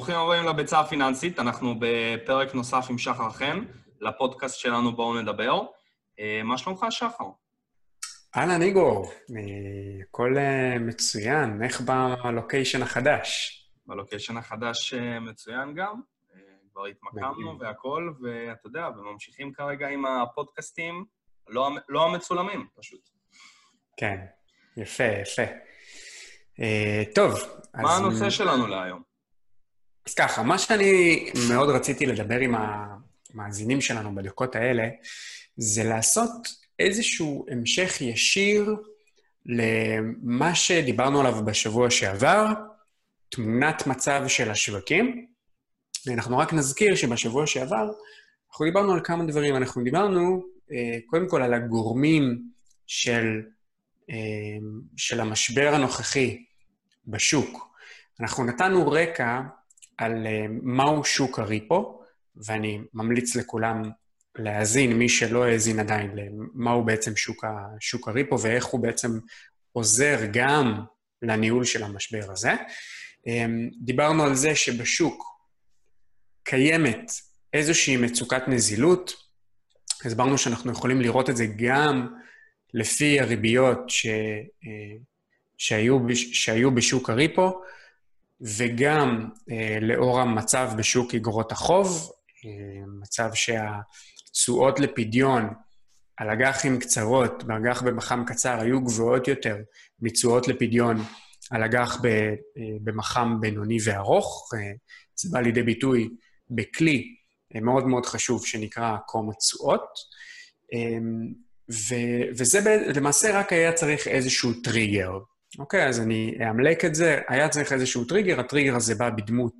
ברוכים הבאים לביצה הפיננסית, אנחנו בפרק נוסף עם שחר חן, לפודקאסט שלנו בואו נדבר. אה, מה שלומך, שחר? אהלן, איגור. הכל מצוין, איך בלוקיישן החדש? בלוקיישן החדש מצוין גם. כבר התמקמנו והכול, ואתה יודע, וממשיכים כרגע עם הפודקאסטים לא, לא המצולמים, פשוט. כן, יפה, יפה. טוב, מה אז... הנושא שלנו להיום? אז ככה, מה שאני מאוד רציתי לדבר עם המאזינים שלנו בדקות האלה, זה לעשות איזשהו המשך ישיר למה שדיברנו עליו בשבוע שעבר, תמונת מצב של השווקים, אנחנו רק נזכיר שבשבוע שעבר אנחנו דיברנו על כמה דברים. אנחנו דיברנו אה, קודם כל על הגורמים של, אה, של המשבר הנוכחי בשוק. אנחנו נתנו רקע על אה, מהו שוק הריפו, ואני ממליץ לכולם להאזין, מי שלא האזין עדיין, למהו בעצם שוק, ה, שוק הריפו ואיך הוא בעצם עוזר גם לניהול של המשבר הזה. דיברנו על זה שבשוק קיימת איזושהי מצוקת נזילות. הסברנו שאנחנו יכולים לראות את זה גם לפי הריביות ש, אה, שהיו, שהיו בשוק הריפו, וגם אה, לאור המצב בשוק אגרות החוב, אה, מצב שהתשואות לפדיון על אג"חים קצרות באג"ח במח"מ קצר היו גבוהות יותר מתשואות לפדיון על אג"ח במח"מ בינוני וארוך. זה בא לידי ביטוי בכלי אה, מאוד מאוד חשוב שנקרא עקום התשואות, ו- וזה למעשה רק היה צריך איזשהו טריגר. אוקיי, אז אני אאמלק את זה. היה צריך איזשהו טריגר, הטריגר הזה בא בדמות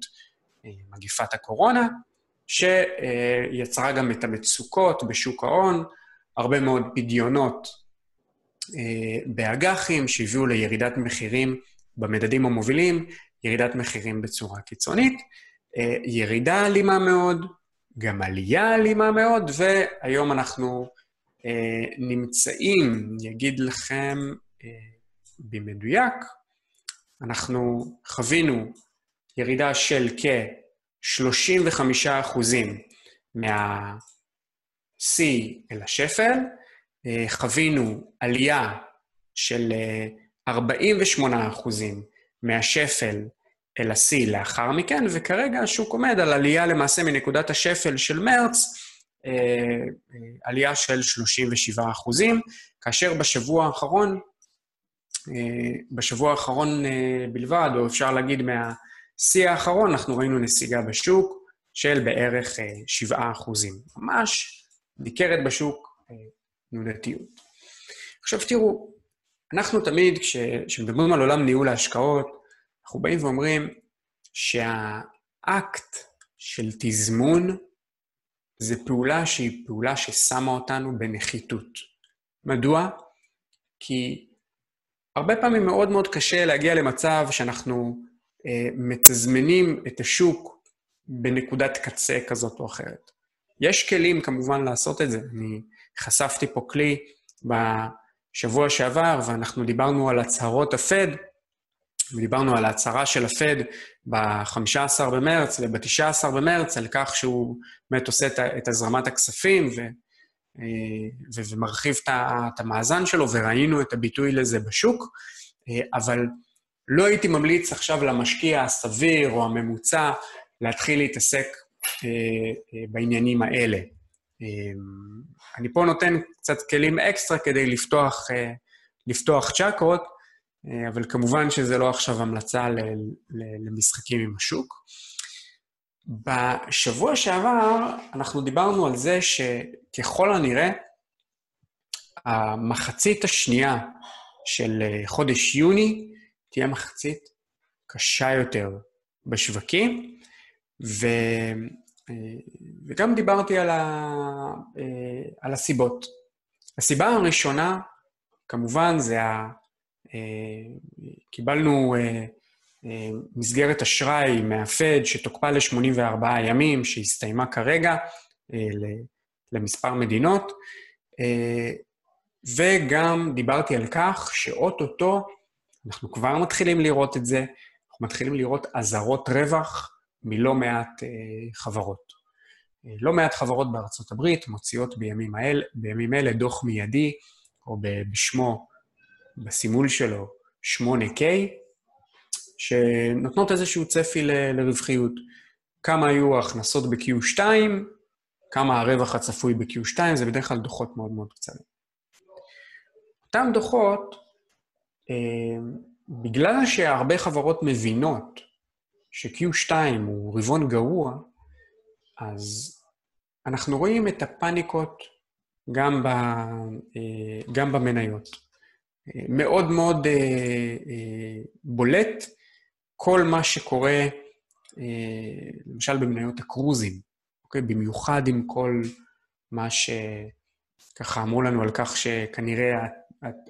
אה, מגיפת הקורונה, שיצרה גם את המצוקות בשוק ההון, הרבה מאוד פדיונות אה, באג"חים שהביאו לירידת מחירים במדדים המובילים, ירידת מחירים בצורה קיצונית. אה, ירידה אלימה מאוד, גם עלייה אלימה מאוד, והיום אנחנו נמצאים, אני אגיד לכם במדויק, אנחנו חווינו ירידה של כ-35 מהשיא אל השפל, אה, חווינו עלייה של 48 אה, מהשפל אל השיא לאחר מכן, וכרגע השוק עומד על עלייה למעשה מנקודת השפל של מרץ, אה, עלייה של 37 אחוזים, כאשר בשבוע האחרון, בשבוע האחרון בלבד, או אפשר להגיד מהשיא האחרון, אנחנו ראינו נסיגה בשוק של בערך 7 אחוזים. ממש ניכרת בשוק תנודתיות. עכשיו תראו, אנחנו תמיד, כשמדברים על עולם ניהול ההשקעות, אנחנו באים ואומרים שהאקט של תזמון זה פעולה שהיא פעולה ששמה אותנו בנחיתות. מדוע? כי הרבה פעמים מאוד מאוד קשה להגיע למצב שאנחנו אה, מתזמנים את השוק בנקודת קצה כזאת או אחרת. יש כלים כמובן לעשות את זה. אני חשפתי פה כלי בשבוע שעבר, ואנחנו דיברנו על הצהרות הפד, ודיברנו על ההצהרה של הפד ב-15 במרץ וב-19 במרץ, על כך שהוא באמת עושה את הזרמת הכספים ו, ומרחיב את המאזן שלו, וראינו את הביטוי לזה בשוק, אה, אבל לא הייתי ממליץ עכשיו למשקיע הסביר או הממוצע להתחיל להתעסק אה, בעניינים האלה. אני פה נותן קצת כלים אקסטרה כדי לפתוח, לפתוח צ'קרות, אה, אבל כמובן שזה לא עכשיו המלצה למשחקים עם השוק. בשבוע שעבר אנחנו דיברנו על זה שככל הנראה, המחצית השנייה של אה, חודש יוני תהיה מחצית קשה יותר בשווקים, ו... אה, וגם דיברתי על, ה... על הסיבות. הסיבה הראשונה, כמובן, זה קיבלנו אה, אה, מסגרת אשראי מהפד שתוקפה ל-84 ימים, שהסתיימה כרגע אה, למספר מדינות, וגם דיברתי על כך שאו-טו-טו, אנחנו כבר מתחילים לראות את זה, אנחנו מתחילים לראות אזהרות רווח מלא מעט חברות. לא מעט חברות בארצות הברית מוציאות בימים, האל, בימים אלה דוח מיידי, או בשמו, בסימול שלו, 8K, שנותנות איזשהו צפי לרווחיות. כמה היו ההכנסות ב-Q2, כמה הרווח הצפוי ב-Q2, זה בדרך כלל דוחות מאוד מאוד קצרים. אותם דוחות, אה, בגלל שהרבה חברות מבינות ש-Q2 הוא רבעון גרוע, אז אנחנו רואים את הפאניקות גם, ב, אה, גם במניות. אה, מאוד מאוד בולט כל מה שקורה, למשל במניות הקרוזים, אוקיי? במיוחד עם כל מה שככה אמרו לנו על כך שכנראה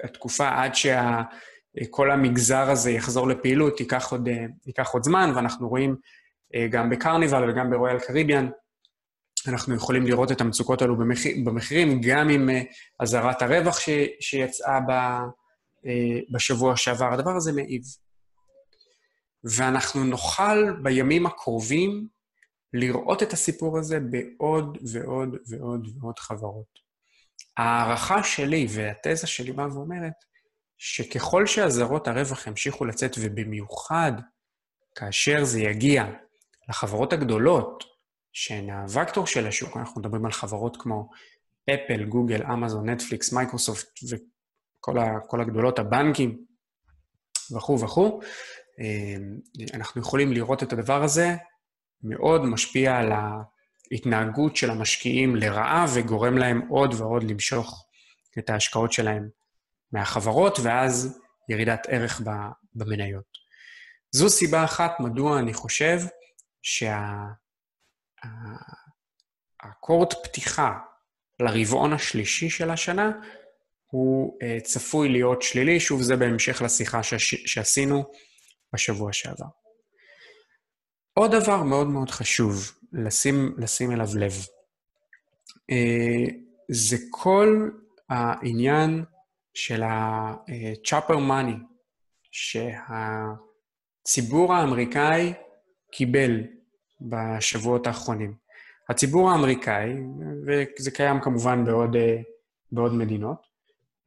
התקופה עד שכל המגזר הזה יחזור לפעילות ייקח עוד, ייקח עוד זמן, ואנחנו רואים אה, גם בקרניבל וגם ברויאל קריביאן, אנחנו יכולים לראות את המצוקות האלו במחיר, במחירים, גם עם אה, אזהרת הרווח ש, שיצאה ב, אה, בשבוע שעבר. הדבר הזה מעיב. ואנחנו נוכל בימים הקרובים לראות את הסיפור הזה בעוד ועוד ועוד ועוד חברות. ההערכה שלי והתזה שלי באה ואומרת שככל שאזהרות הרווח ימשיכו לצאת, ובמיוחד כאשר זה יגיע לחברות הגדולות, שהן הווקטור של השוק, אנחנו מדברים על חברות כמו אפל, גוגל, אמזון, נטפליקס, מייקרוסופט וכל הגדולות, הבנקים וכו' וכו', אנחנו יכולים לראות את הדבר הזה מאוד משפיע על ההתנהגות של המשקיעים לרעה וגורם להם עוד ועוד למשוך את ההשקעות שלהם מהחברות, ואז ירידת ערך במניות. זו סיבה אחת מדוע אני חושב שהאקורד שה... פתיחה לרבעון השלישי של השנה הוא uh, צפוי להיות שלילי, שוב, זה בהמשך לשיחה שעשינו בשבוע שעבר. עוד דבר מאוד מאוד חשוב לשים, לשים אליו לב, אה, זה כל העניין של ה-chopper money שהציבור האמריקאי קיבל בשבועות האחרונים. הציבור האמריקאי, וזה קיים כמובן בעוד, אה, בעוד מדינות,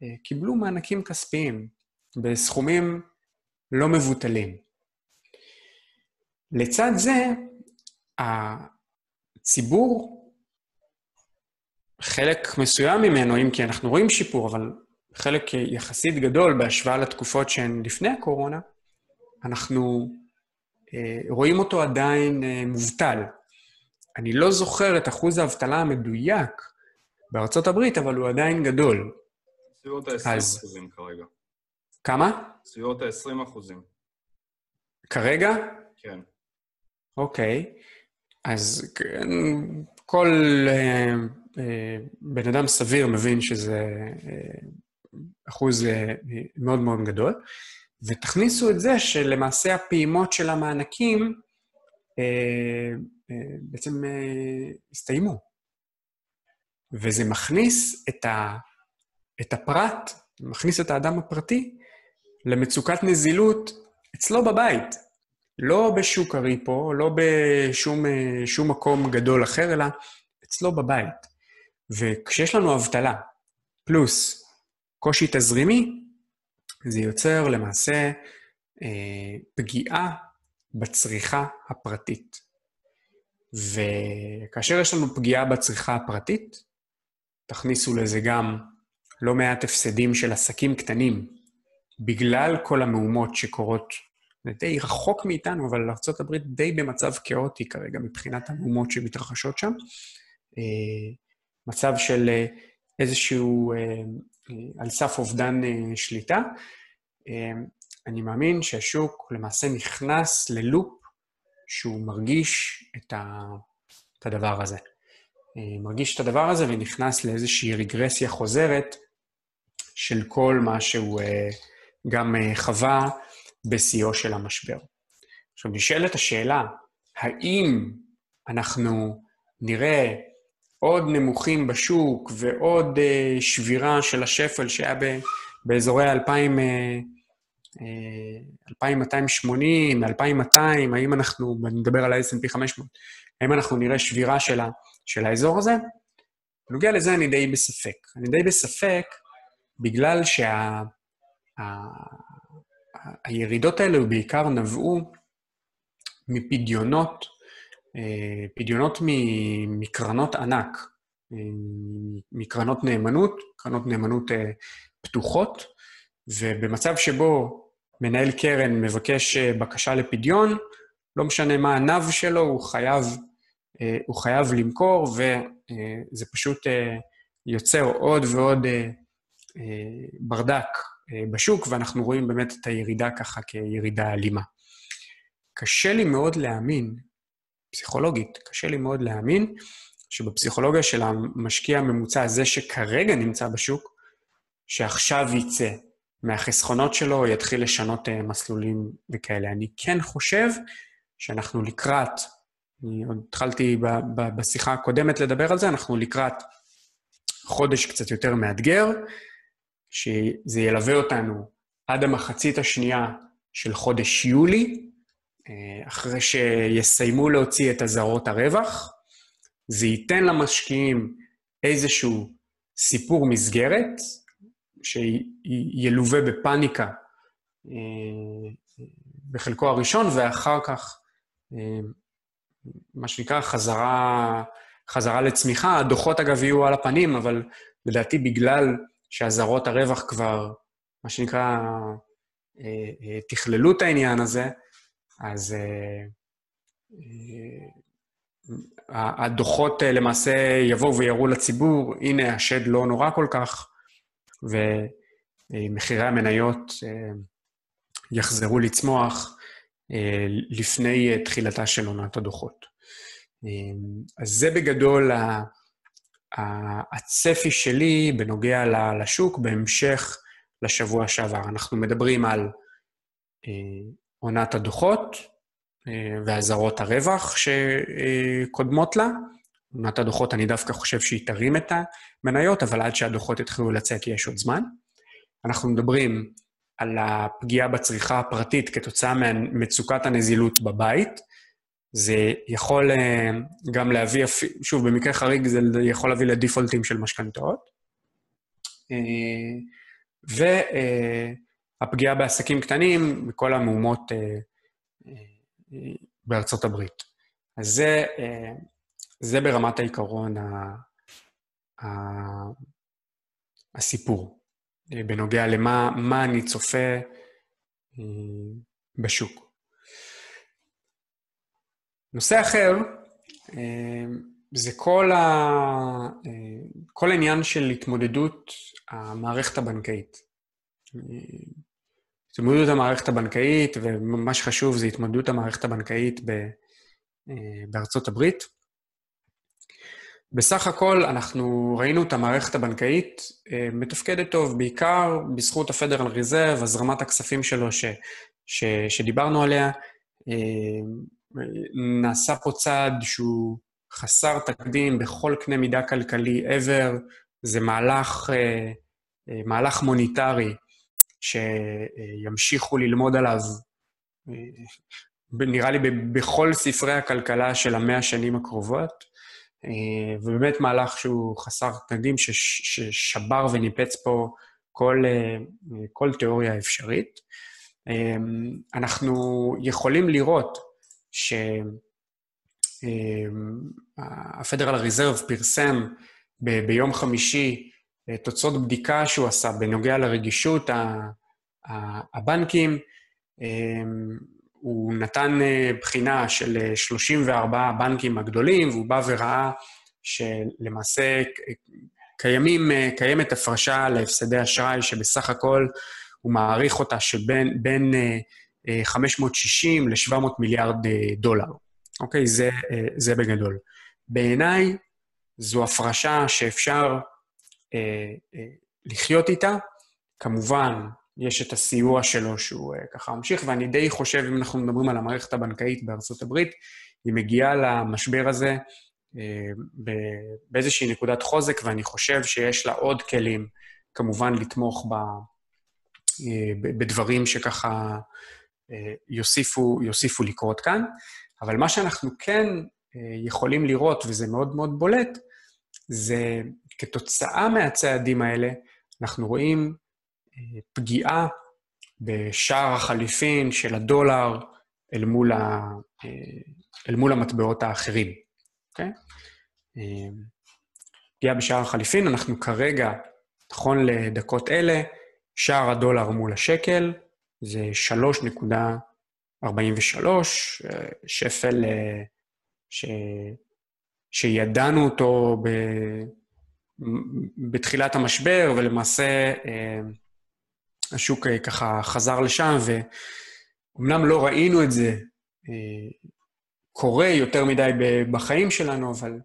אה, קיבלו מענקים כספיים בסכומים לא מבוטלים. לצד זה, הציבור, חלק מסוים ממנו, אם כי אנחנו רואים שיפור, אבל חלק יחסית גדול בהשוואה לתקופות שהן לפני הקורונה, אנחנו אה, רואים אותו עדיין אה, מובטל. אני לא זוכר את אחוז האבטלה המדויק בארצות הברית, אבל הוא עדיין גדול. סביבות ה-20 אז... אחוזים כרגע. כמה? סביבות ה-20 אחוזים. כרגע? כן. אוקיי, אז כל אה, אה, בן אדם סביר מבין שזה אה, אחוז אה, מאוד מאוד גדול, ותכניסו את זה שלמעשה הפעימות של המענקים אה, אה, בעצם אה, הסתיימו. וזה מכניס את, ה, את הפרט, מכניס את האדם הפרטי למצוקת נזילות אצלו בבית. לא בשוק הריפו, לא בשום מקום גדול אחר, אלא אצלו בבית. וכשיש לנו אבטלה פלוס קושי תזרימי, זה יוצר למעשה אה, פגיעה בצריכה הפרטית. וכאשר יש לנו פגיעה בצריכה הפרטית, תכניסו לזה גם לא מעט הפסדים של עסקים קטנים, בגלל כל המהומות שקורות זה די רחוק מאיתנו, אבל ארה"ב די במצב כאוטי כרגע מבחינת המהומות שמתרחשות שם. אה, מצב של אה, איזשהו, אה, על סף אובדן שליטה. אני מאמין שהשוק למעשה נכנס ללופ שהוא מרגיש את, ה, את הדבר הזה. מרגיש את הדבר הזה ונכנס לאיזושהי רגרסיה חוזרת של כל מה שהוא גם חווה בשיאו של המשבר. עכשיו, נשאלת השאלה, האם אנחנו נראה עוד נמוכים בשוק ועוד uh, שבירה של השפל שהיה ב, באזורי ה-2000, uh, 2280, 2200, האם אנחנו, אני מדבר על ה-S&P 500, האם אנחנו נראה שבירה של, ה, של האזור הזה? בנוגע לזה אני די בספק. אני די בספק בגלל שה... הירידות האלה בעיקר נבעו מפדיונות, אה, פדיונות מקרנות ענק, אה, מקרנות נאמנות, קרנות נאמנות אה, פתוחות, ובמצב שבו מנהל קרן מבקש בקשה לפדיון, לא משנה מה הנב שלו, הוא חייב, הוא חייב למכור, וזה פשוט יוצר עוד ועוד ברדק בשוק, ואנחנו רואים באמת את הירידה ככה כירידה אלימה. קשה לי מאוד להאמין, פסיכולוגית, קשה לי מאוד להאמין שבפסיכולוגיה של המשקיע הממוצע הזה שכרגע נמצא בשוק, שעכשיו יצא מהחסכונות שלו, יתחיל לשנות uh, מסלולים וכאלה. אני כן חושב שאנחנו לקראת, אני עוד התחלתי ב- ב- בשיחה הקודמת לדבר על זה, אנחנו לקראת חודש קצת יותר מאתגר, שזה ילווה אותנו עד המחצית השנייה של חודש יולי, אה, אחרי שיסיימו להוציא את אזהרות הרווח, זה ייתן למשקיעים איזשהו סיפור מסגרת, שילווה בפאניקה אה, בחלקו הראשון, ואחר כך, אה, מה שנקרא, חזרה, חזרה לצמיחה. הדוחות, אגב, יהיו על הפנים, אבל לדעתי בגלל שאזהרות הרווח כבר, מה שנקרא, תכללו את העניין הזה, אז uh, הדוחות למעשה יבואו ויראו לציבור, הנה, השד לא נורא כל כך, ומחירי המניות יחזרו לצמוח לפני תחילתה של עונת הדוחות. אז זה בגדול ה... הצפי שלי בנוגע לשוק בהמשך לשבוע שעבר. אנחנו מדברים על עונת הדוחות אה, ואזהרות הרווח שקודמות לה. עונת הדוחות, אני דווקא חושב שהיא תרים את המניות, אבל עד שהדוחות יתחילו לצאת יש עוד זמן. אנחנו מדברים על הפגיעה בצריכה הפרטית כתוצאה ממצוקת הנזילות בבית. זה יכול אה, גם להביא, שוב, במקרה חריג זה יכול להביא לדיפולטים של משכנתאות. אה, ו... הפגיעה בעסקים קטנים וכל המהומות אה, אה, בארצות הברית. אז זה, אה, זה ברמת העיקרון ה, ה, הסיפור, בנוגע למה אני צופה בשוק. נושא אחר, זה כל, ה... כל העניין של התמודדות המערכת הבנקאית. התמודדות המערכת הבנקאית, ומה שחשוב זה התמודדות המערכת הבנקאית ב, אה, בארצות הברית. בסך הכל, אנחנו ראינו את המערכת הבנקאית אה, מתפקדת טוב, בעיקר בזכות ה-Federal Reserve, הזרמת הכספים שלו ש, ש, שדיברנו עליה. אה, נעשה פה צעד שהוא חסר תקדים בכל קנה מידה כלכלי ever, זה מהלך, מהלך מוניטרי שימשיכו ללמוד עליו, אה, נראה לי בכל ספרי הכלכלה של המאה השנים הקרובות, אה, ובאמת מהלך שהוא חסר תקדים, ששבר וניפץ פה כל, אה, כל תיאוריה אפשרית. אנחנו יכולים לראות שהפדרל ריזרב פרסם ב- ביום חמישי אה, תוצאות בדיקה שהוא עשה בנוגע לרגישות הבנקים. אמ, הוא נתן אה, בחינה של 34 אה, הבנקים הגדולים, והוא בא וראה שלמעשה קיימים, קיימת הפרשה להפסדי אשראי, שבסך הכל הוא מעריך אותה שבין בין 560 ל-700 מיליארד דולר. אוקיי? זה, זה בגדול. בעיניי, זו הפרשה שאפשר אה, אה, לחיות איתה. כמובן, יש את הסיוע שלו שהוא אה, ככה ממשיך, ואני די חושב, אם אנחנו מדברים על המערכת הבנקאית בארצות הברית, היא מגיעה למשבר הזה באיזושהי נקודת חוזק, ואני חושב שיש לה עוד כלים, כמובן, לתמוך בדברים שככה יוסיפו, יוסיפו לקרות כאן. אבל מה שאנחנו כן יכולים לראות, וזה מאוד מאוד בולט, זה כתוצאה מהצעדים האלה, אנחנו רואים פגיעה בשער החליפין של הדולר אל מול, ה, אל מול המטבעות האחרים, אוקיי? פגיעה בשער החליפין, אנחנו כרגע, נכון לדקות אלה, שער הדולר מול השקל זה 3.43, שפל ש... שידענו אותו ב... בתחילת המשבר, ולמעשה השוק ככה חזר לשם, ואומנם לא ראינו את זה קורה יותר מדי בחיים שלנו, אבל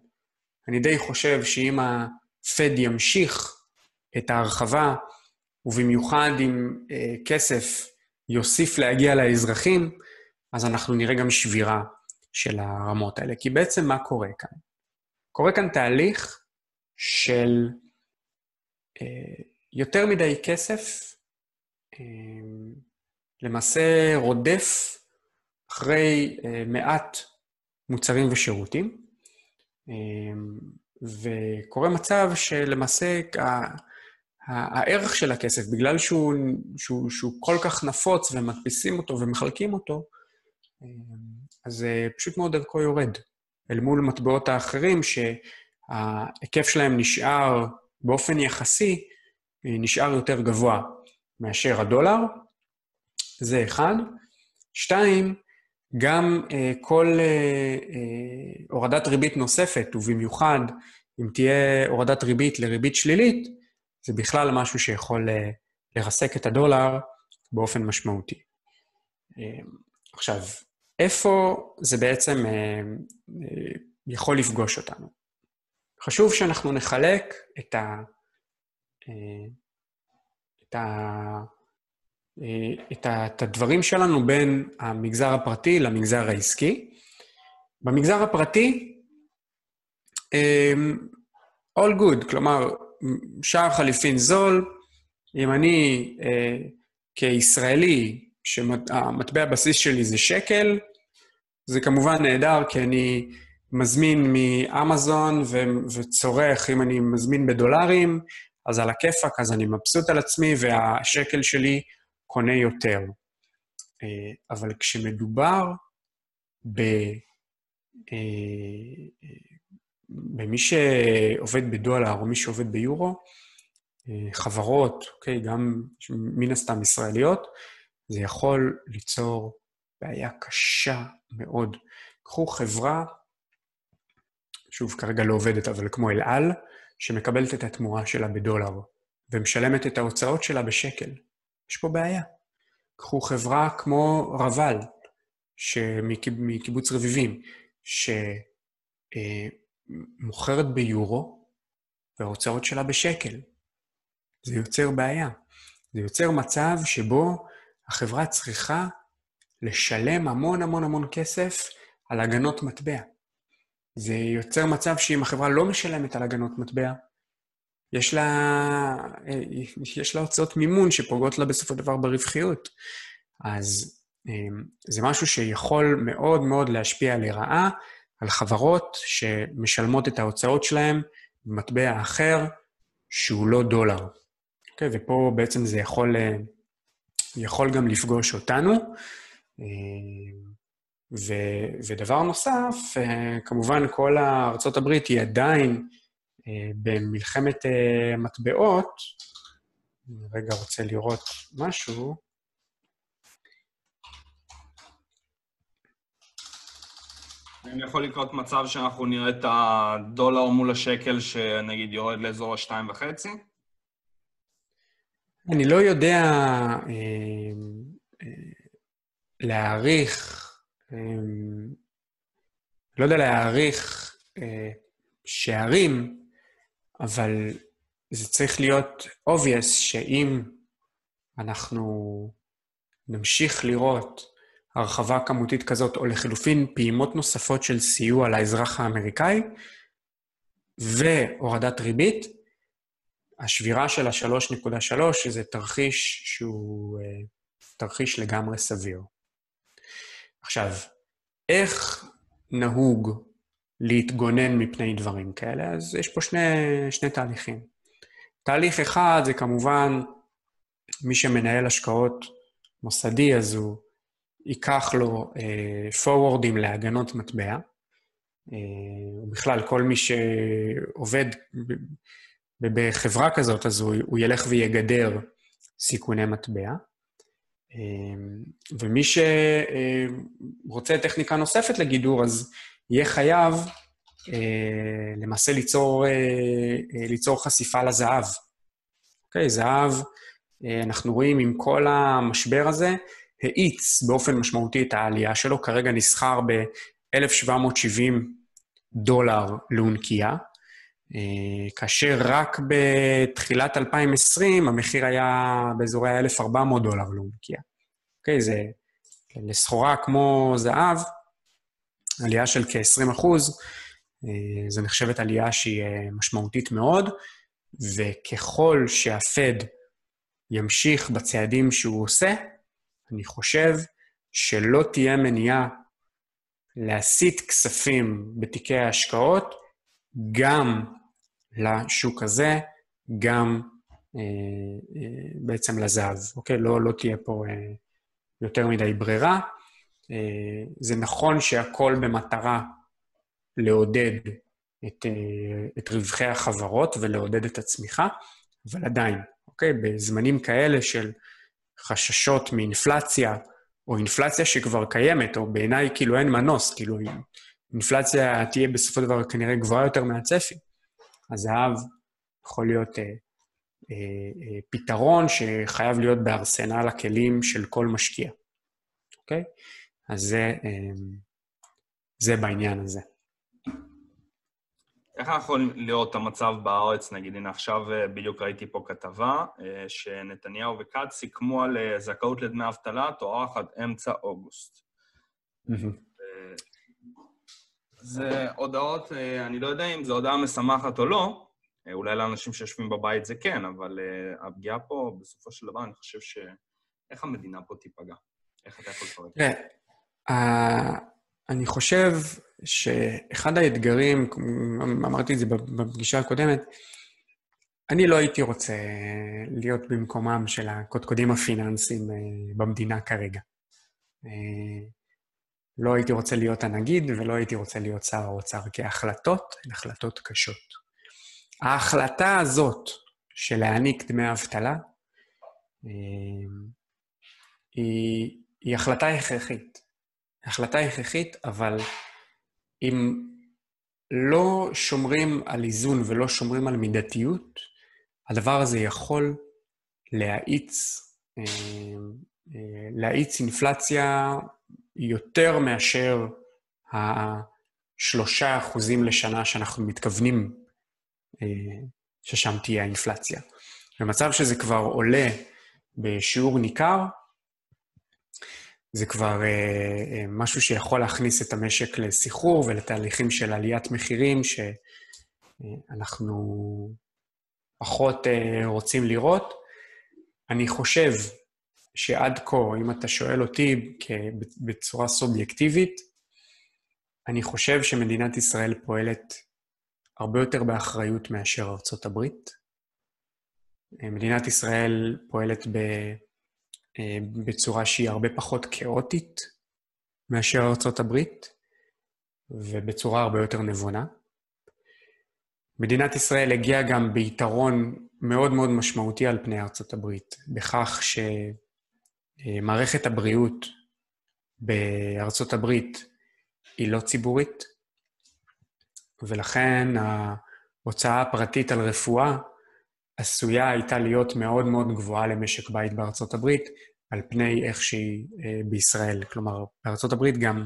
אני די חושב שאם הפד ימשיך את ההרחבה, ובמיוחד אם אה, כסף יוסיף להגיע לאזרחים, אז אנחנו נראה גם שבירה של הרמות האלה. כי בעצם מה קורה כאן? קורה כאן תהליך של אה, יותר מדי כסף, אה, למעשה רודף אחרי אה, מעט מוצרים ושירותים, אמ, וקורה מצב שלמעשה הערך של הכסף, בגלל שהוא, שהוא, שהוא כל כך נפוץ ומדפיסים אותו ומחלקים אותו, אמ, אז פשוט מאוד ערכו יורד. אל מול מטבעות האחרים, שההיקף שלהם נשאר באופן יחסי, נשאר יותר גבוה מאשר הדולר, זה אחד. שתיים, גם uh, כל uh, uh, הורדת ריבית נוספת, ובמיוחד אם תהיה הורדת ריבית לריבית שלילית, זה בכלל משהו שיכול uh, לרסק את הדולר באופן משמעותי. Uh, עכשיו, איפה זה בעצם uh, יכול לפגוש אותנו? חשוב שאנחנו נחלק את ה... את ה... אה, את, הדברים שלנו בין המגזר הפרטי למגזר העסקי. במגזר הפרטי, all good, כלומר, שער חליפין זול, אם אני אה, כישראלי, שהמטבע הבסיס שלי זה שקל, זה כמובן נהדר, כי אני מזמין מאמזון וצורך, אם אני מזמין בדולרים, אז על הכיפאק, אז אני מבסוט על עצמי, והשקל שלי קונה יותר. אה, אבל כשמדובר ב, אה, במי שעובד בדולר או מי שעובד ביורו, אה, חברות, אוקיי, גם מן הסתם ישראליות, זה יכול ליצור בעיה קשה מאוד. קחו חברה, שוב, כרגע לא עובדת, אבל כמו אל על, שמקבלת את התמורה שלה בדולר ומשלמת את ההוצאות שלה בשקל. יש פה בעיה. קחו חברה כמו רבל, מקיבוץ רביבים, שמוכרת אה, ביורו וההוצאות שלה בשקל. זה יוצר בעיה. זה יוצר מצב שבו החברה צריכה לשלם המון המון המון כסף על הגנות מטבע. זה יוצר מצב שאם החברה לא משלמת על הגנות מטבע, יש לה, יש לה הוצאות מימון שפוגעות לה בסופו של דבר ברווחיות. אז אה, זה משהו שיכול מאוד מאוד להשפיע לרעה על חברות שמשלמות את ההוצאות שלהן במטבע אחר שהוא לא דולר. Okay, אוקיי? ופה בעצם זה יכול, אה, יכול גם לפגוש אותנו. ו, ודבר נוסף, כמובן כל ארצות הברית היא עדיין אה, במלחמת אה, מטבעות, אני רגע רוצה לראות משהו. יכול לקרות מצב שאנחנו נראה את הדולר מול השקל שנגיד יורד לאזור השתיים וחצי? אני לא יודע אה, אה, להעריך, אה, לא יודע להעריך אה, שערים אבל זה צריך להיות obvious שאם אנחנו נמשיך לראות הרחבה כמותית כזאת, או לחלופין פעימות נוספות של סיוע לאזרח האמריקאי, והורדת ריבית, השבירה של ה-3.3 זה תרחיש שהוא uh, תרחיש לגמרי סביר. עכשיו, איך נהוג להתגונן מפני דברים כאלה? אז יש פה שני, שני תהליכים. תהליך אחד זה כמובן, מי שמנהל השקעות מוסדי, אז הוא ייקח לו פורוורדים uh, להגנות מטבע. Uh, בכלל, כל מי שעובד בחברה כזאת, אז הוא, הוא ילך ויגדר סיכוני מטבע. אמ, ומי שרוצה טכניקה נוספת לגידור, אז יהיה חייב אה, למעשה ליצור, אה, אה, ליצור חשיפה לזהב. אוקיי, okay, זהב, אנחנו רואים עם כל המשבר הזה, האיץ באופן משמעותי את העלייה שלו, כרגע נסחר ב-1,770 דולר לאונקייה, כאשר רק בתחילת 2020 המחיר היה באזורי ה-1,400 דולר לאונקייה. אוקיי, זה לסחורה כמו זהב, עלייה של כ-20 אחוז, אה, זו נחשבת עלייה שהיא אה, משמעותית מאוד, וככל שהפד ימשיך בצעדים שהוא עושה, אני חושב שלא תהיה מניעה להסיט כספים בתיקי ההשקעות גם לשוק הזה, גם אה, אה, בעצם לזהב, אוקיי? לא, לא תהיה פה אה, יותר מדי ברירה. אה, זה נכון שהכל במטרה לעודד את, אה, את רווחי החברות ולעודד את הצמיחה, אבל עדיין, אוקיי? בזמנים כאלה של חששות מאינפלציה, או אינפלציה שכבר קיימת, או בעיניי כאילו אין מנוס, כאילו אינפלציה תהיה בסופו של דבר כנראה גבוהה יותר מהצפי. הזהב יכול להיות אה, אה, אה, פתרון שחייב להיות בארסנל הכלים של כל משקיע, אוקיי? אז זה, אה, זה בעניין הזה. איך אנחנו יכולים לראות את המצב בארץ? נגיד, הנה עכשיו בדיוק ראיתי פה כתבה שנתניהו וכץ סיכמו על זכאות לדמי אבטלה, תוארך עד אמצע אוגוסט. זה הודעות, אני לא יודע אם זו הודעה משמחת או לא, אה, אולי לאנשים שיושבים בבית זה כן, אבל הפגיעה פה, בסופו של דבר, אני חושב ש... איך המדינה פה תיפגע? איך אתה יכול לפרט? אני חושב שאחד האתגרים, אמרתי את זה בפגישה הקודמת, אני לא הייתי רוצה להיות במקומם של הקודקודים הפיננסיים במדינה כרגע. לא הייתי רוצה להיות הנגיד ולא הייתי רוצה להיות שר האוצר, כי ההחלטות הן החלטות קשות. ההחלטה הזאת של להעניק דמי אבטלה אמ, היא, היא החלטה הכרחית. החלטה הכרחית, אבל אם לא שומרים על איזון ולא שומרים על מידתיות, הדבר הזה יכול להאיץ, אמ, אה, להאיץ אינפלציה יותר מאשר השלושה אחוזים לשנה שאנחנו מתכוונים אה, ששם תהיה האינפלציה. במצב שזה כבר עולה בשיעור ניכר, זה כבר אה, אה, משהו שיכול להכניס את המשק לסחרור ולתהליכים של עליית מחירים שאנחנו פחות רוצים לראות. אני חושב שעד כה, אם אתה שואל אותי בצורה סובייקטיבית, אני חושב שמדינת ישראל פועלת הרבה יותר באחריות מאשר ארצות הברית. אה, מדינת ישראל פועלת ב, אה, בצורה שהיא הרבה פחות כאוטית מאשר ארצות הברית, ובצורה הרבה יותר נבונה. מדינת ישראל הגיעה גם ביתרון מאוד מאוד משמעותי על פני ארצות הברית, בכך שמערכת הבריאות בארצות הברית היא לא ציבורית, ולכן ההוצאה הפרטית על רפואה עשויה הייתה להיות מאוד מאוד גבוהה למשק בית בארצות הברית, על פני איך שהיא אה, בישראל. כלומר, הברית גם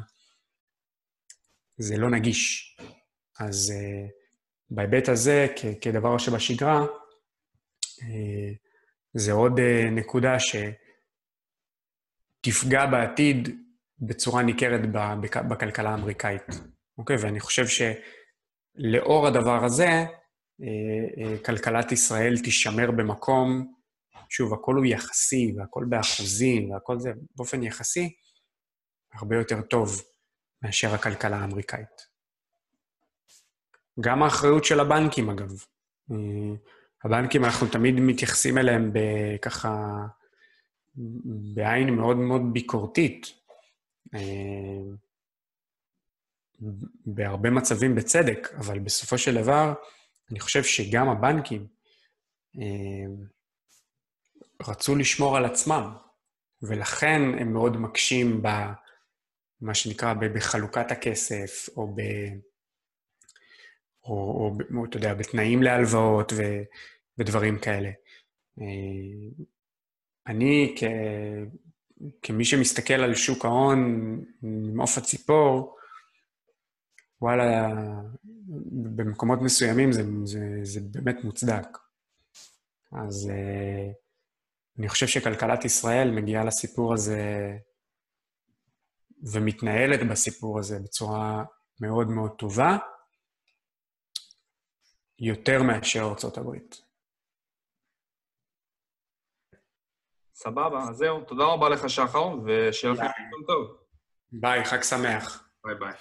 זה לא נגיש. אז אה, בהיבט הזה, כ- כדבר שבשגרה, אה, זה עוד אה, נקודה שתפגע בעתיד בצורה ניכרת בכלכלה האמריקאית. אוקיי? ואני חושב ש... לאור הדבר הזה, כלכלת ישראל תישמר במקום, שוב, הכל הוא יחסי, והכל באחוזים, והכל זה באופן יחסי, הרבה יותר טוב מאשר הכלכלה האמריקאית. גם האחריות של הבנקים, אגב. הבנקים, אנחנו תמיד מתייחסים אליהם בככה, בעין מאוד מאוד ביקורתית. בהרבה מצבים בצדק, אבל בסופו של דבר, אני חושב שגם הבנקים אה, רצו לשמור על עצמם, ולכן הם מאוד מקשים במה שנקרא בחלוקת הכסף, או ב... או, או, או אתה יודע, בתנאים להלוואות ו, ודברים כאלה. אה, אני, כ, כמי שמסתכל על שוק ההון ממעוף הציפור, וואלה, במקומות מסוימים זה, זה, זה באמת מוצדק. אז uh, אני חושב שכלכלת ישראל מגיעה לסיפור הזה ומתנהלת בסיפור הזה בצורה מאוד מאוד טובה, יותר מאשר ארצות הברית. סבבה, אז זהו. תודה רבה לך, שחר, ושיהיה לכם יום טוב. ביי, חג שמח. ביי ביי.